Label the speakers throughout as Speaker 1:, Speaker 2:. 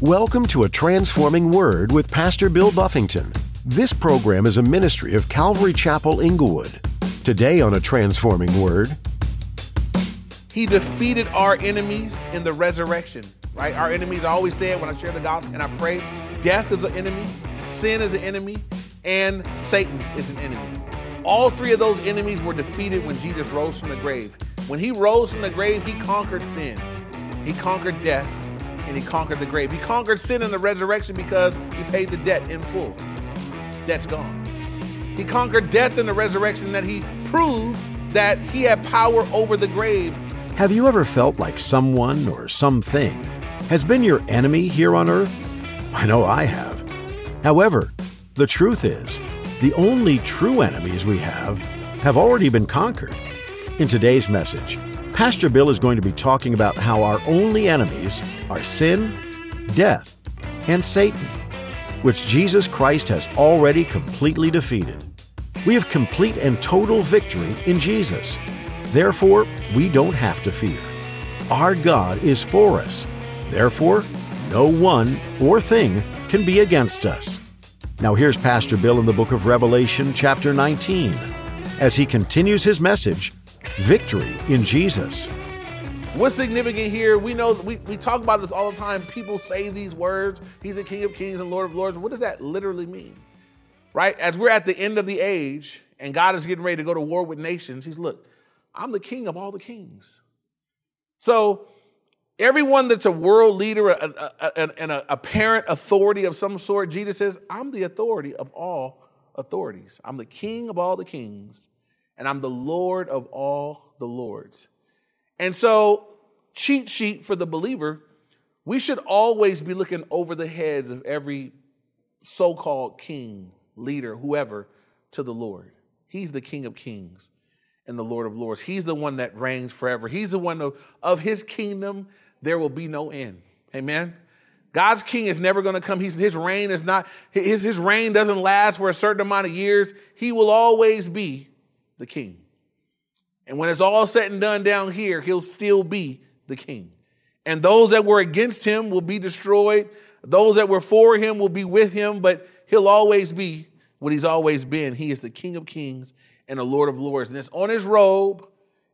Speaker 1: Welcome to A Transforming Word with Pastor Bill Buffington. This program is a ministry of Calvary Chapel Inglewood. Today on A Transforming Word,
Speaker 2: He defeated our enemies in the resurrection, right? Our enemies, I always say it when I share the gospel and I pray death is an enemy, sin is an enemy, and Satan is an enemy. All three of those enemies were defeated when Jesus rose from the grave. When he rose from the grave, he conquered sin, he conquered death, and he conquered the grave. He conquered sin in the resurrection because he paid the debt in full. Debt's gone. He conquered death in the resurrection that he proved that he had power over the grave.
Speaker 1: have you ever felt like someone or something has been your enemy here on earth? I know I have. However, the truth is, the only true enemies we have have already been conquered. In today's message, Pastor Bill is going to be talking about how our only enemies are sin, death, and Satan, which Jesus Christ has already completely defeated. We have complete and total victory in Jesus. Therefore, we don't have to fear. Our God is for us. Therefore, no one or thing can be against us. Now, here's Pastor Bill in the book of Revelation, chapter 19, as he continues his message Victory in Jesus.
Speaker 2: What's significant here? We know we, we talk about this all the time. People say these words, He's the King of Kings and Lord of Lords. What does that literally mean? Right? As we're at the end of the age and God is getting ready to go to war with nations, He's look, I'm the king of all the kings. So everyone that's a world leader and a, a, a, a parent authority of some sort, Jesus says, I'm the authority of all authorities. I'm the king of all the kings, and I'm the Lord of all the lords. And so, cheat sheet for the believer, we should always be looking over the heads of every so called king, leader, whoever, to the Lord. He's the King of kings and the Lord of lords. He's the one that reigns forever. He's the one of, of his kingdom, there will be no end. Amen. God's king is never going to come. He's, his reign is not, his, his reign doesn't last for a certain amount of years. He will always be the king. And when it's all said and done down here, he'll still be the king. And those that were against him will be destroyed. Those that were for him will be with him, but he'll always be what he's always been. He is the King of Kings and the Lord of Lords. And it's on his robe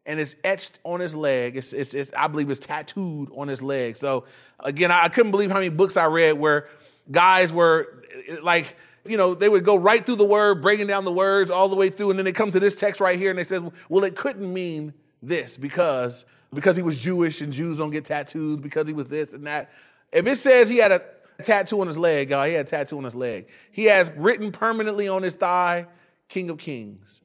Speaker 2: and it's etched on his leg. It's, it's, it's I believe it's tattooed on his leg. So again, I, I couldn't believe how many books I read where guys were like, you know, they would go right through the word, breaking down the words all the way through, and then they come to this text right here and they says, well, it couldn't mean this because because he was Jewish and Jews don't get tattoos because he was this and that. If it says he had a tattoo on his leg, God, he had a tattoo on his leg. He has written permanently on his thigh, King of Kings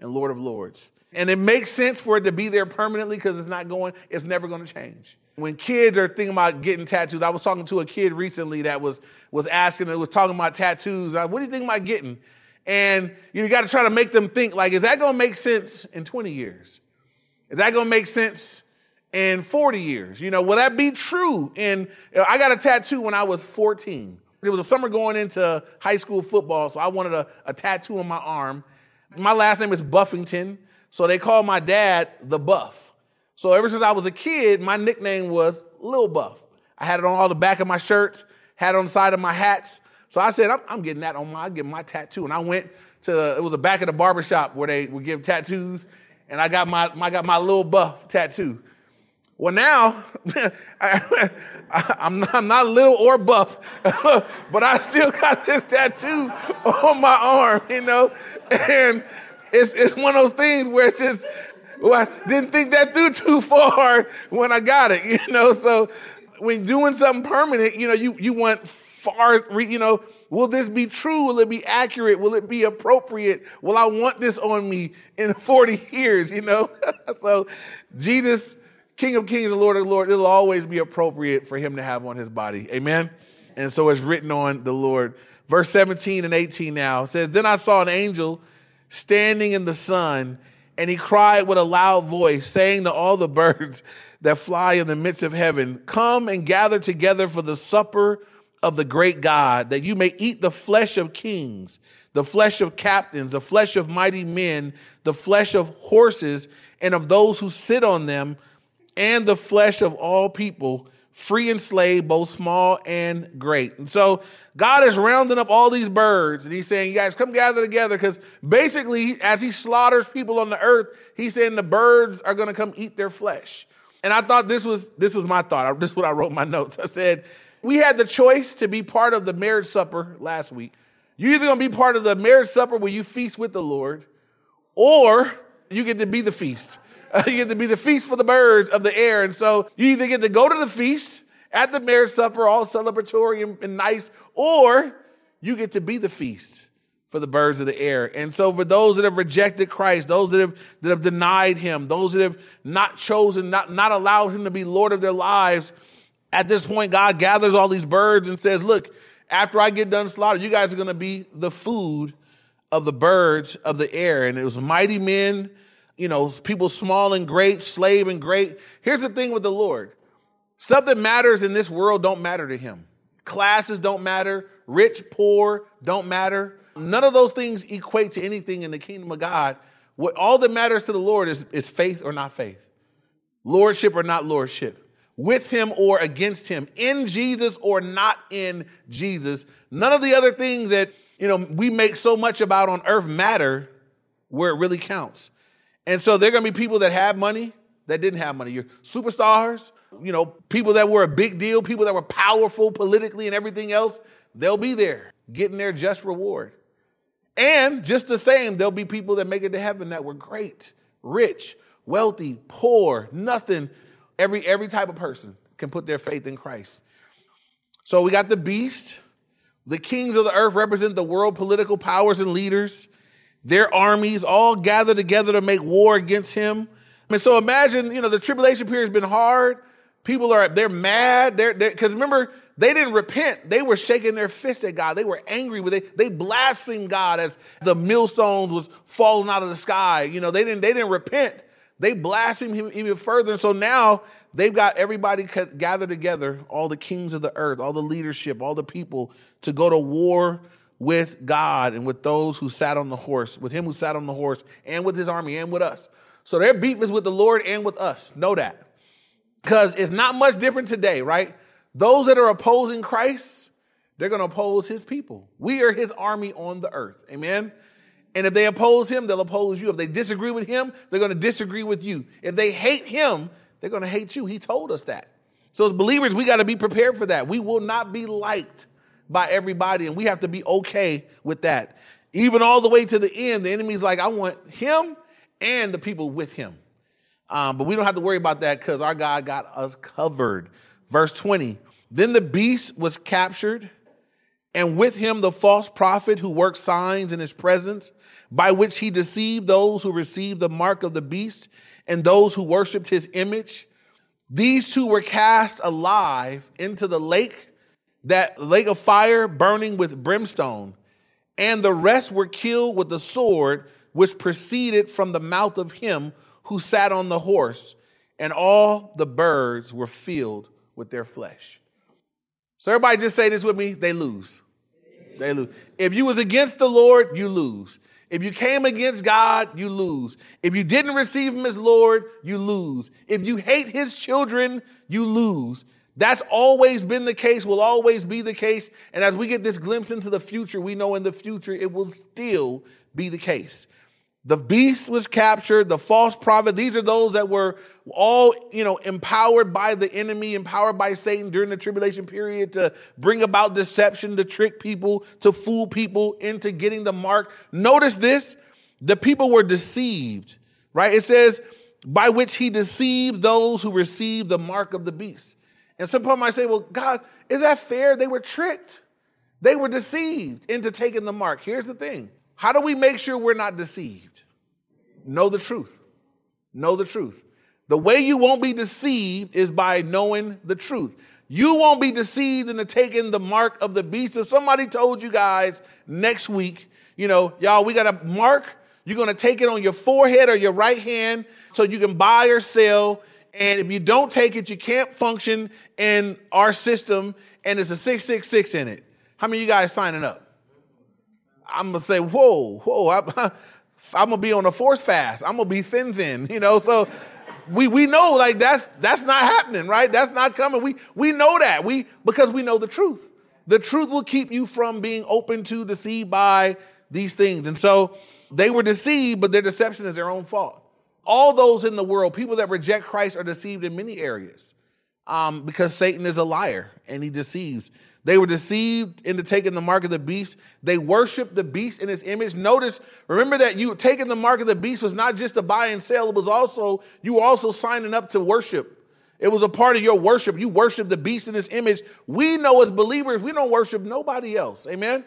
Speaker 2: and Lord of Lords. And it makes sense for it to be there permanently because it's not going, it's never going to change. When kids are thinking about getting tattoos, I was talking to a kid recently that was was asking, was talking about tattoos. What do you think about getting? And you got to try to make them think like, is that going to make sense in 20 years? Is that going to make sense in 40 years? You know, will that be true? And you know, I got a tattoo when I was 14. It was a summer going into high school football, so I wanted a, a tattoo on my arm. My last name is Buffington, so they called my dad the Buff. So ever since I was a kid, my nickname was Lil Buff. I had it on all the back of my shirts, had it on the side of my hats. So I said, I'm, I'm getting that on my, get my tattoo. And I went to, the, it was the back of the barbershop where they would give tattoos. And I got my, I got my Lil Buff tattoo. Well, now I, am not, I'm not little or buff, but I still got this tattoo on my arm, you know, and it's it's one of those things where it's just well, I didn't think that through too far when I got it, you know. So when doing something permanent, you know, you you want far, you know, will this be true? Will it be accurate? Will it be appropriate? Will I want this on me in 40 years, you know? so Jesus King of Kings and Lord of Lords, it'll always be appropriate for him to have on his body. Amen. And so it's written on the Lord. Verse 17 and 18 now says, Then I saw an angel standing in the sun, and he cried with a loud voice, saying to all the birds that fly in the midst of heaven, Come and gather together for the supper of the great God, that you may eat the flesh of kings, the flesh of captains, the flesh of mighty men, the flesh of horses, and of those who sit on them and the flesh of all people, free and slave, both small and great. And so God is rounding up all these birds and he's saying, You guys come gather together because basically, as he slaughters people on the earth, he's saying the birds are going to come eat their flesh. And I thought this was this was my thought. This is what I wrote my notes. I said, we had the choice to be part of the marriage supper last week. You're either gonna be part of the marriage supper where you feast with the Lord, or you get to be the feast. you get to be the feast for the birds of the air. And so you either get to go to the feast at the marriage supper, all celebratory and, and nice, or you get to be the feast for the birds of the air. And so for those that have rejected Christ, those that have that have denied him, those that have not chosen, not, not allowed him to be Lord of their lives, at this point, God gathers all these birds and says, Look, after I get done slaughtering, you guys are gonna be the food of the birds of the air. And it was mighty men, you know, people small and great, slave and great. Here's the thing with the Lord. Stuff that matters in this world don't matter to him. Classes don't matter, rich, poor don't matter. None of those things equate to anything in the kingdom of God. What all that matters to the Lord is, is faith or not faith, lordship or not lordship, with him or against him, in Jesus or not in Jesus. None of the other things that you know we make so much about on earth matter where it really counts. And so there are going to be people that have money that didn't have money. Your superstars, you know, people that were a big deal, people that were powerful politically and everything else, they'll be there getting their just reward. And just the same, there'll be people that make it to heaven that were great, rich, wealthy, poor, nothing. Every, every type of person can put their faith in Christ. So we got the beast. The kings of the earth represent the world political powers and leaders. Their armies all gather together to make war against him. I mean, so imagine, you know, the tribulation period has been hard. People are, they're mad. They're, because remember, they didn't repent. They were shaking their fists at God. They were angry with it. They blasphemed God as the millstones was falling out of the sky. You know, they didn't, they didn't repent. They blasphemed him even further. And so now they've got everybody gathered together, all the kings of the earth, all the leadership, all the people to go to war with God and with those who sat on the horse, with him who sat on the horse, and with his army and with us. So their beef is with the Lord and with us. Know that. Because it's not much different today, right? Those that are opposing Christ, they're going to oppose his people. We are his army on the earth. Amen. And if they oppose him, they'll oppose you. If they disagree with him, they're going to disagree with you. If they hate him, they're going to hate you. He told us that. So, as believers, we got to be prepared for that. We will not be liked by everybody, and we have to be okay with that. Even all the way to the end, the enemy's like, I want him and the people with him. Um, but we don't have to worry about that because our God got us covered. Verse 20 Then the beast was captured, and with him the false prophet who worked signs in his presence, by which he deceived those who received the mark of the beast and those who worshiped his image. These two were cast alive into the lake, that lake of fire burning with brimstone, and the rest were killed with the sword which proceeded from the mouth of him who sat on the horse, and all the birds were filled with their flesh. So everybody just say this with me, they lose. They lose. If you was against the Lord, you lose. If you came against God, you lose. If you didn't receive him as Lord, you lose. If you hate his children, you lose. That's always been the case, will always be the case. And as we get this glimpse into the future, we know in the future it will still be the case. The beast was captured, the false prophet. These are those that were all, you know, empowered by the enemy, empowered by Satan during the tribulation period to bring about deception, to trick people, to fool people into getting the mark. Notice this the people were deceived, right? It says, by which he deceived those who received the mark of the beast. And some people might say, well, God, is that fair? They were tricked, they were deceived into taking the mark. Here's the thing how do we make sure we're not deceived? Know the truth. Know the truth. The way you won't be deceived is by knowing the truth. You won't be deceived into taking the mark of the beast. If somebody told you guys next week, you know, y'all, we got a mark, you're gonna take it on your forehead or your right hand so you can buy or sell. And if you don't take it, you can't function in our system, and it's a 666 in it. How many of you guys signing up? I'm gonna say, whoa, whoa, I, I'm gonna be on a force fast. I'm gonna be thin, thin, you know. So we we know like that's that's not happening, right? That's not coming. We we know that. We because we know the truth. The truth will keep you from being open to deceived by these things. And so they were deceived, but their deception is their own fault. All those in the world, people that reject Christ, are deceived in many areas um, because Satan is a liar and he deceives. They were deceived into taking the mark of the beast. They worshiped the beast in his image. Notice, remember that you taking the mark of the beast was not just a buy and sell, it was also, you were also signing up to worship. It was a part of your worship. You worship the beast in his image. We know as believers, we don't worship nobody else. Amen.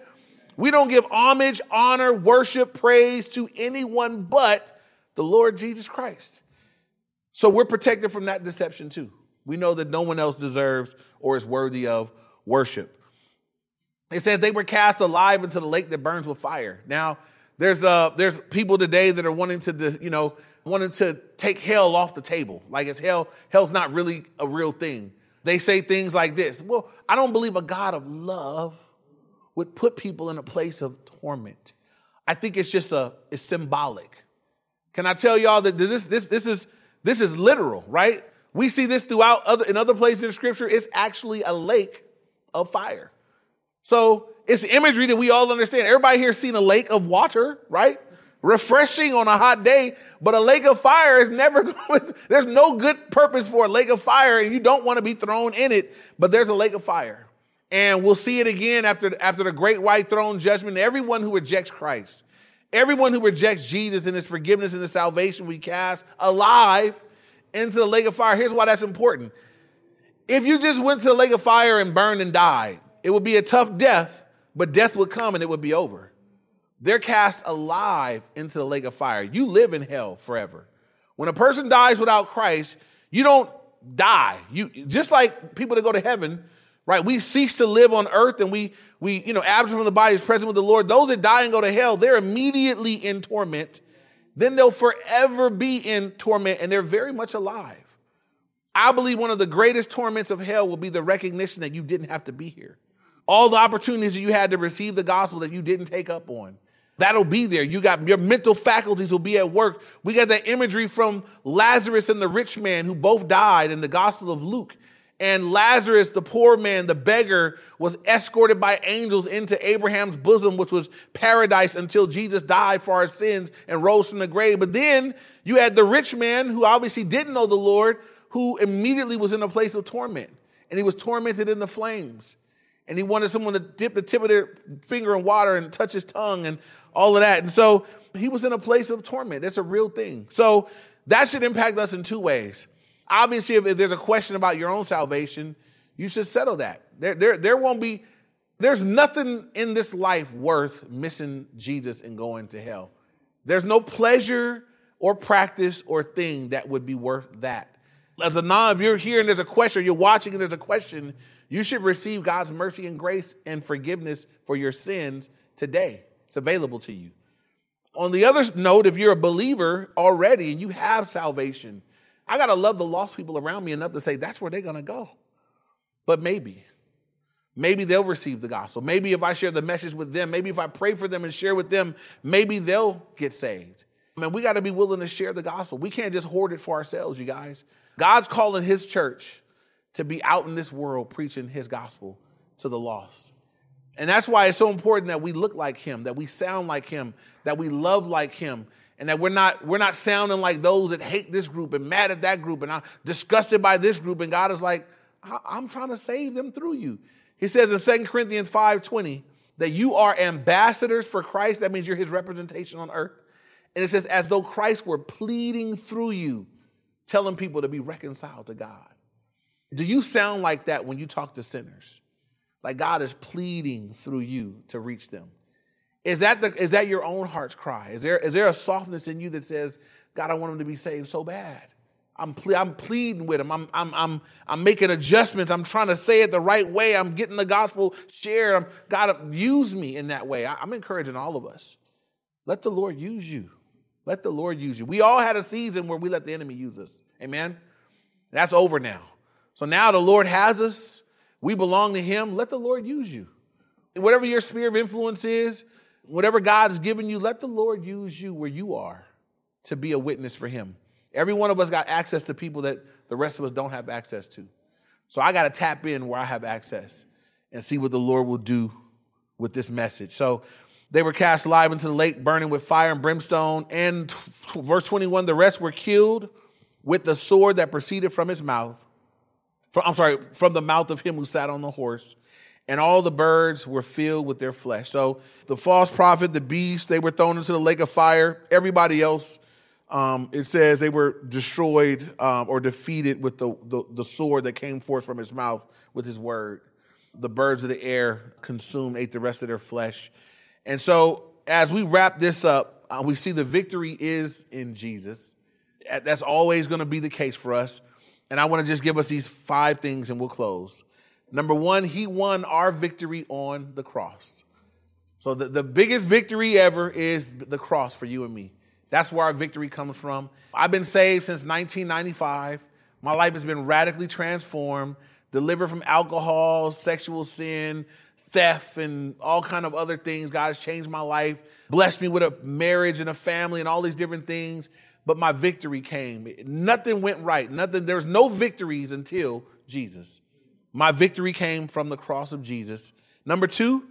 Speaker 2: We don't give homage, honor, worship, praise to anyone but the Lord Jesus Christ. So we're protected from that deception too. We know that no one else deserves or is worthy of worship. It says they were cast alive into the lake that burns with fire. Now, there's uh there's people today that are wanting to you know wanting to take hell off the table. Like it's hell hell's not really a real thing. They say things like this. Well, I don't believe a God of love would put people in a place of torment. I think it's just a it's symbolic. Can I tell y'all that this this this is this is literal, right? We see this throughout other in other places in scripture. It's actually a lake of fire. So it's imagery that we all understand. Everybody here seen a lake of water, right? Refreshing on a hot day, but a lake of fire is never going, there's no good purpose for a lake of fire, and you don't want to be thrown in it, but there's a lake of fire. And we'll see it again after, after the great white throne judgment. Everyone who rejects Christ, everyone who rejects Jesus and his forgiveness and the salvation we cast alive into the lake of fire. Here's why that's important if you just went to the lake of fire and burned and died, it would be a tough death, but death would come and it would be over. They're cast alive into the lake of fire. You live in hell forever. When a person dies without Christ, you don't die. You just like people that go to heaven, right? We cease to live on earth and we we you know absent from the body is present with the Lord. Those that die and go to hell, they're immediately in torment. Then they'll forever be in torment and they're very much alive. I believe one of the greatest torments of hell will be the recognition that you didn't have to be here. All the opportunities that you had to receive the gospel that you didn't take up on. That'll be there. You got your mental faculties will be at work. We got that imagery from Lazarus and the rich man who both died in the Gospel of Luke. And Lazarus, the poor man, the beggar, was escorted by angels into Abraham's bosom, which was paradise until Jesus died for our sins and rose from the grave. But then you had the rich man who obviously didn't know the Lord, who immediately was in a place of torment and he was tormented in the flames. And he wanted someone to dip the tip of their finger in water and touch his tongue and all of that. And so he was in a place of torment. That's a real thing. So that should impact us in two ways. Obviously, if, if there's a question about your own salvation, you should settle that. There, there, there won't be, there's nothing in this life worth missing Jesus and going to hell. There's no pleasure or practice or thing that would be worth that as a non, if you're here and there's a question, you're watching and there's a question, you should receive God's mercy and grace and forgiveness for your sins today. It's available to you. On the other note, if you're a believer already and you have salvation, I got to love the lost people around me enough to say that's where they're going to go. But maybe, maybe they'll receive the gospel. Maybe if I share the message with them, maybe if I pray for them and share with them, maybe they'll get saved. I mean, we got to be willing to share the gospel. We can't just hoard it for ourselves, you guys. God's calling his church to be out in this world preaching his gospel to the lost. And that's why it's so important that we look like him, that we sound like him, that we love like him, and that we're not we're not sounding like those that hate this group and mad at that group and are disgusted by this group. And God is like, I'm trying to save them through you. He says in 2 Corinthians 5:20 that you are ambassadors for Christ. That means you're his representation on earth. And it says, as though Christ were pleading through you telling people to be reconciled to God. Do you sound like that when you talk to sinners? Like God is pleading through you to reach them. Is that, the, is that your own heart's cry? Is there, is there a softness in you that says, God, I want them to be saved so bad? I'm, ple- I'm pleading with them. I'm, I'm, I'm, I'm making adjustments. I'm trying to say it the right way. I'm getting the gospel shared. I'm, God, use me in that way. I, I'm encouraging all of us. Let the Lord use you. Let the Lord use you. We all had a season where we let the enemy use us. Amen. That's over now. So now the Lord has us. We belong to Him. Let the Lord use you. Whatever your sphere of influence is, whatever God's given you, let the Lord use you where you are to be a witness for Him. Every one of us got access to people that the rest of us don't have access to. So I got to tap in where I have access and see what the Lord will do with this message. So they were cast alive into the lake, burning with fire and brimstone. And verse 21 the rest were killed with the sword that proceeded from his mouth. I'm sorry, from the mouth of him who sat on the horse. And all the birds were filled with their flesh. So the false prophet, the beast, they were thrown into the lake of fire. Everybody else, um, it says they were destroyed um, or defeated with the, the, the sword that came forth from his mouth with his word. The birds of the air consumed, ate the rest of their flesh. And so, as we wrap this up, uh, we see the victory is in Jesus. That's always going to be the case for us. And I want to just give us these five things and we'll close. Number one, he won our victory on the cross. So, the, the biggest victory ever is the cross for you and me. That's where our victory comes from. I've been saved since 1995. My life has been radically transformed, delivered from alcohol, sexual sin, theft and all kind of other things. God has changed my life, blessed me with a marriage and a family and all these different things. But my victory came. Nothing went right. Nothing. There was no victories until Jesus. My victory came from the cross of Jesus. Number two,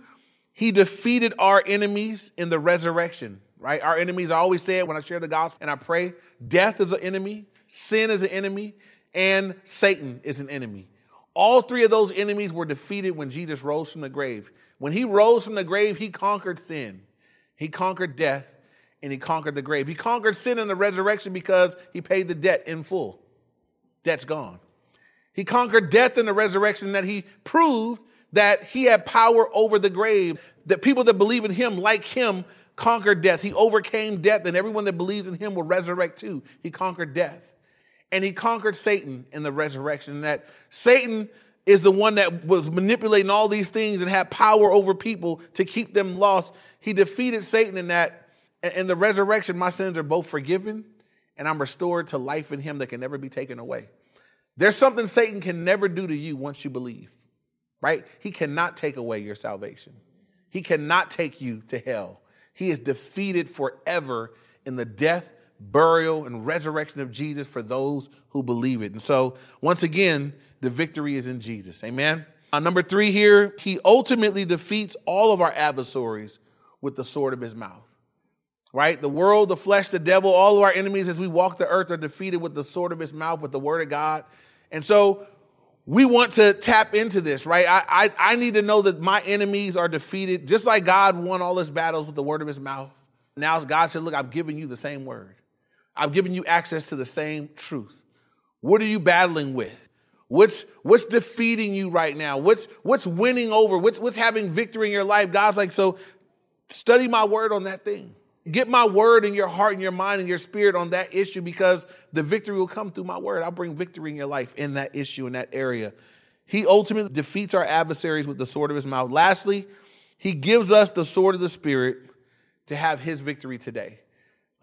Speaker 2: he defeated our enemies in the resurrection. Right? Our enemies. I always say it when I share the gospel and I pray. Death is an enemy. Sin is an enemy, and Satan is an enemy. All three of those enemies were defeated when Jesus rose from the grave. When he rose from the grave, he conquered sin, he conquered death, and he conquered the grave. He conquered sin in the resurrection because he paid the debt in full. Debt's gone. He conquered death in the resurrection that he proved that he had power over the grave, that people that believe in him, like him, conquered death. He overcame death, and everyone that believes in him will resurrect too. He conquered death and he conquered Satan in the resurrection. That Satan is the one that was manipulating all these things and had power over people to keep them lost. He defeated Satan in that. In the resurrection, my sins are both forgiven and I'm restored to life in him that can never be taken away. There's something Satan can never do to you once you believe, right? He cannot take away your salvation. He cannot take you to hell. He is defeated forever in the death burial, and resurrection of Jesus for those who believe it. And so, once again, the victory is in Jesus. Amen. Uh, number three here, he ultimately defeats all of our adversaries with the sword of his mouth. Right? The world, the flesh, the devil, all of our enemies as we walk the earth are defeated with the sword of his mouth, with the word of God. And so we want to tap into this, right? I, I, I need to know that my enemies are defeated, just like God won all his battles with the word of his mouth. Now God said, Look, I've given you the same word. I've given you access to the same truth. What are you battling with? What's what's defeating you right now? What's what's winning over? What's what's having victory in your life? God's like, so study my word on that thing. Get my word in your heart and your mind and your spirit on that issue because the victory will come through my word. I'll bring victory in your life in that issue, in that area. He ultimately defeats our adversaries with the sword of his mouth. Lastly, he gives us the sword of the spirit to have his victory today.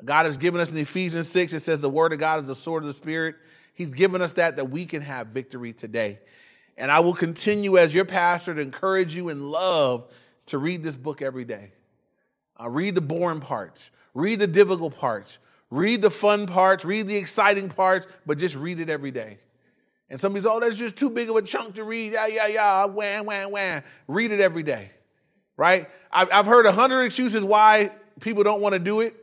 Speaker 2: God has given us in Ephesians 6, it says the word of God is the sword of the spirit. He's given us that that we can have victory today. And I will continue as your pastor to encourage you in love to read this book every day. Uh, read the boring parts, read the difficult parts, read the fun parts, read the exciting parts, but just read it every day. And somebody's, oh, that's just too big of a chunk to read. Yeah, yeah, yeah, wham, wham, wham. Read it every day, right? I've, I've heard a hundred excuses why people don't want to do it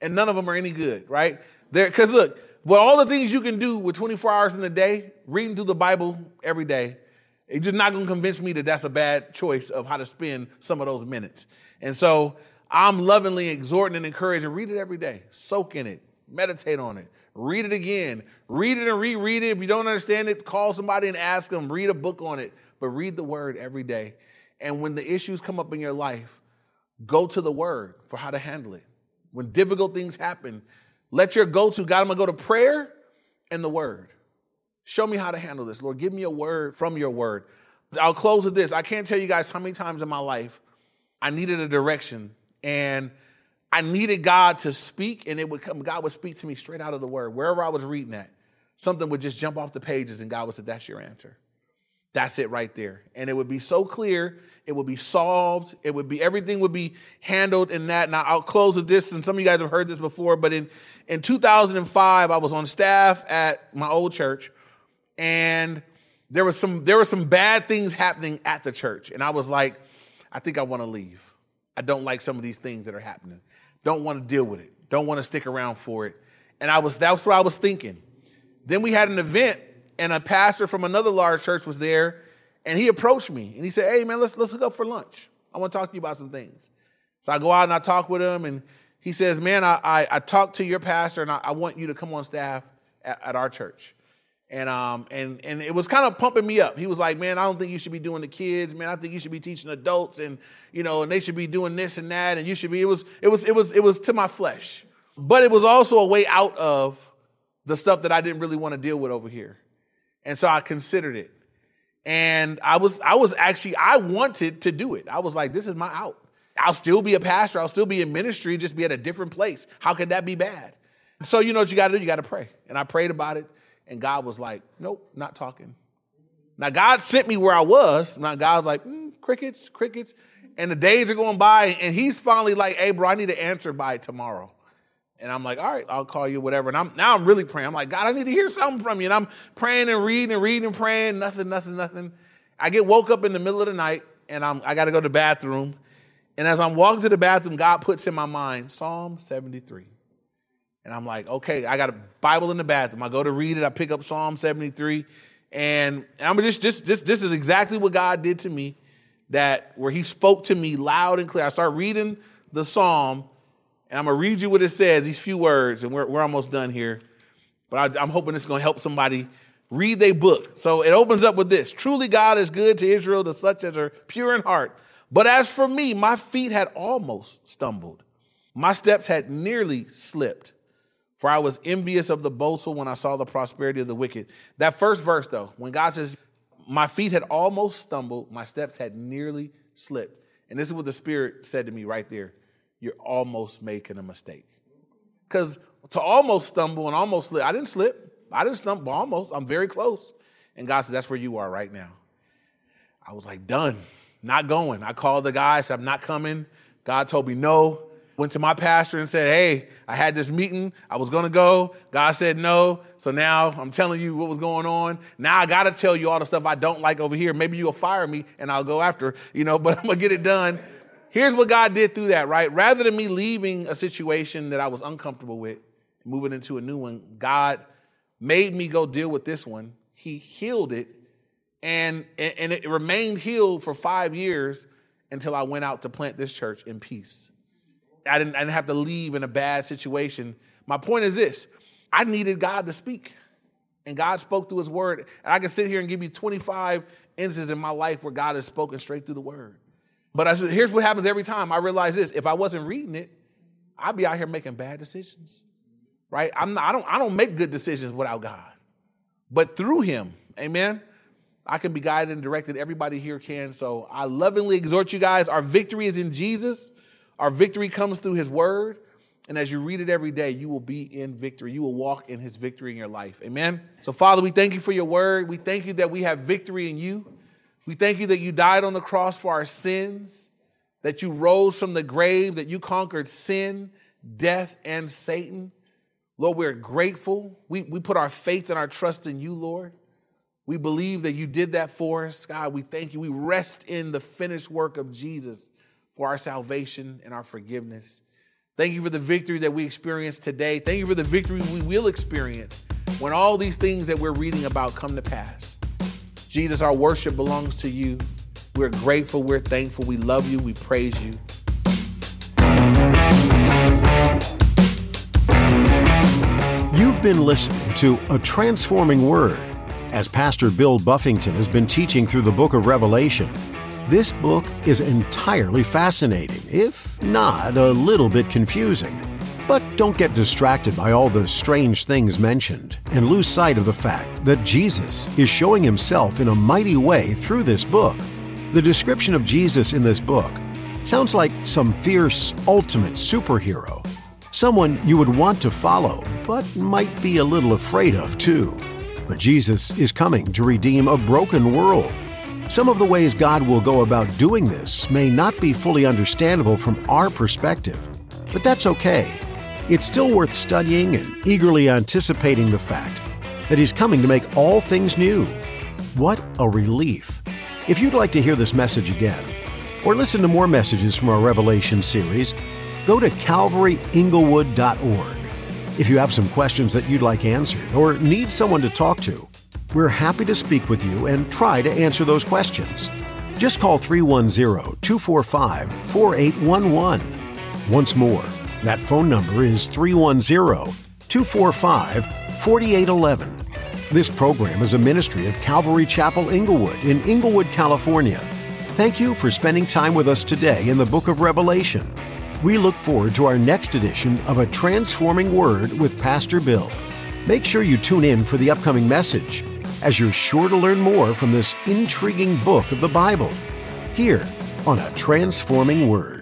Speaker 2: and none of them are any good, right? Because look, with all the things you can do with 24 hours in a day, reading through the Bible every day, it's just not going to convince me that that's a bad choice of how to spend some of those minutes. And so I'm lovingly exhorting and encouraging, read it every day, soak in it, meditate on it, read it again, read it and reread it. If you don't understand it, call somebody and ask them, read a book on it, but read the word every day. And when the issues come up in your life, go to the word for how to handle it. When difficult things happen, let your go to God, I'm gonna go to prayer and the word. Show me how to handle this, Lord. Give me a word from your word. I'll close with this. I can't tell you guys how many times in my life I needed a direction and I needed God to speak, and it would come, God would speak to me straight out of the word. Wherever I was reading that, something would just jump off the pages, and God would say, That's your answer. That's it right there. And it would be so clear. It would be solved. It would be everything would be handled in that. Now I'll close with this, and some of you guys have heard this before, but in in 2005, I was on staff at my old church, and there was some there were some bad things happening at the church, and I was like, I think I want to leave. I don't like some of these things that are happening. Don't want to deal with it. Don't want to stick around for it. And I was that's what I was thinking. Then we had an event, and a pastor from another large church was there, and he approached me and he said, "Hey man, let's let's hook up for lunch. I want to talk to you about some things." So I go out and I talk with him, and he says, "Man, I I, I talked to your pastor, and I, I, want you to come on staff at, at our church." And um and and it was kind of pumping me up. He was like, "Man, I don't think you should be doing the kids. Man, I think you should be teaching adults, and you know, and they should be doing this and that, and you should be." It was it was it was it was to my flesh, but it was also a way out of the stuff that I didn't really want to deal with over here, and so I considered it, and I was I was actually I wanted to do it. I was like, "This is my out. I'll still be a pastor. I'll still be in ministry, just be at a different place. How could that be bad?" So you know what you got to do? You got to pray, and I prayed about it. And God was like, nope, not talking. Now, God sent me where I was. Now, God's like, mm, crickets, crickets. And the days are going by, and he's finally like, hey, bro, I need an answer by tomorrow. And I'm like, all right, I'll call you, whatever. And I'm now I'm really praying. I'm like, God, I need to hear something from you. And I'm praying and reading and reading and praying, nothing, nothing, nothing. I get woke up in the middle of the night and I'm I gotta go to the bathroom. And as I'm walking to the bathroom, God puts in my mind Psalm 73. And I'm like, okay, I got a Bible in the bathroom. I go to read it. I pick up Psalm 73. And I'm just, just, this, this is exactly what God did to me. That where He spoke to me loud and clear. I start reading the Psalm, and I'm gonna read you what it says, these few words, and we're, we're almost done here. But I, I'm hoping it's gonna help somebody read their book. So it opens up with this Truly, God is good to Israel, to such as are pure in heart. But as for me, my feet had almost stumbled, my steps had nearly slipped. For I was envious of the boastful when I saw the prosperity of the wicked. That first verse, though, when God says, My feet had almost stumbled, my steps had nearly slipped. And this is what the Spirit said to me right there You're almost making a mistake. Because to almost stumble and almost slip, I didn't slip. I didn't stumble almost. I'm very close. And God said, That's where you are right now. I was like, Done. Not going. I called the guy, I said, I'm not coming. God told me no went to my pastor and said, Hey, I had this meeting. I was going to go. God said no. So now I'm telling you what was going on. Now I got to tell you all the stuff I don't like over here. Maybe you'll fire me and I'll go after, you know, but I'm going to get it done. Here's what God did through that, right? Rather than me leaving a situation that I was uncomfortable with, moving into a new one, God made me go deal with this one. He healed it and, and it remained healed for five years until I went out to plant this church in peace. I didn't, I didn't have to leave in a bad situation. My point is this I needed God to speak. And God spoke through his word. And I can sit here and give you 25 instances in my life where God has spoken straight through the word. But I said, here's what happens every time. I realize this if I wasn't reading it, I'd be out here making bad decisions. Right? I'm not, I don't I don't make good decisions without God. But through him, amen. I can be guided and directed. Everybody here can. So I lovingly exhort you guys. Our victory is in Jesus. Our victory comes through his word. And as you read it every day, you will be in victory. You will walk in his victory in your life. Amen. So, Father, we thank you for your word. We thank you that we have victory in you. We thank you that you died on the cross for our sins, that you rose from the grave, that you conquered sin, death, and Satan. Lord, we're grateful. We, we put our faith and our trust in you, Lord. We believe that you did that for us. God, we thank you. We rest in the finished work of Jesus for our salvation and our forgiveness. Thank you for the victory that we experience today. Thank you for the victory we will experience when all these things that we're reading about come to pass. Jesus, our worship belongs to you. We're grateful, we're thankful, we love you, we praise you.
Speaker 1: You've been listening to A Transforming Word as Pastor Bill Buffington has been teaching through the book of Revelation. This book is entirely fascinating, if not a little bit confusing. But don't get distracted by all the strange things mentioned and lose sight of the fact that Jesus is showing himself in a mighty way through this book. The description of Jesus in this book sounds like some fierce, ultimate superhero, someone you would want to follow, but might be a little afraid of too. But Jesus is coming to redeem a broken world. Some of the ways God will go about doing this may not be fully understandable from our perspective, but that's okay. It's still worth studying and eagerly anticipating the fact that He's coming to make all things new. What a relief! If you'd like to hear this message again, or listen to more messages from our Revelation series, go to calvaryinglewood.org. If you have some questions that you'd like answered or need someone to talk to, we're happy to speak with you and try to answer those questions. Just call 310 245 4811. Once more, that phone number is 310 245 4811. This program is a ministry of Calvary Chapel Inglewood in Inglewood, California. Thank you for spending time with us today in the book of Revelation. We look forward to our next edition of A Transforming Word with Pastor Bill. Make sure you tune in for the upcoming message, as you're sure to learn more from this intriguing book of the Bible here on A Transforming Word.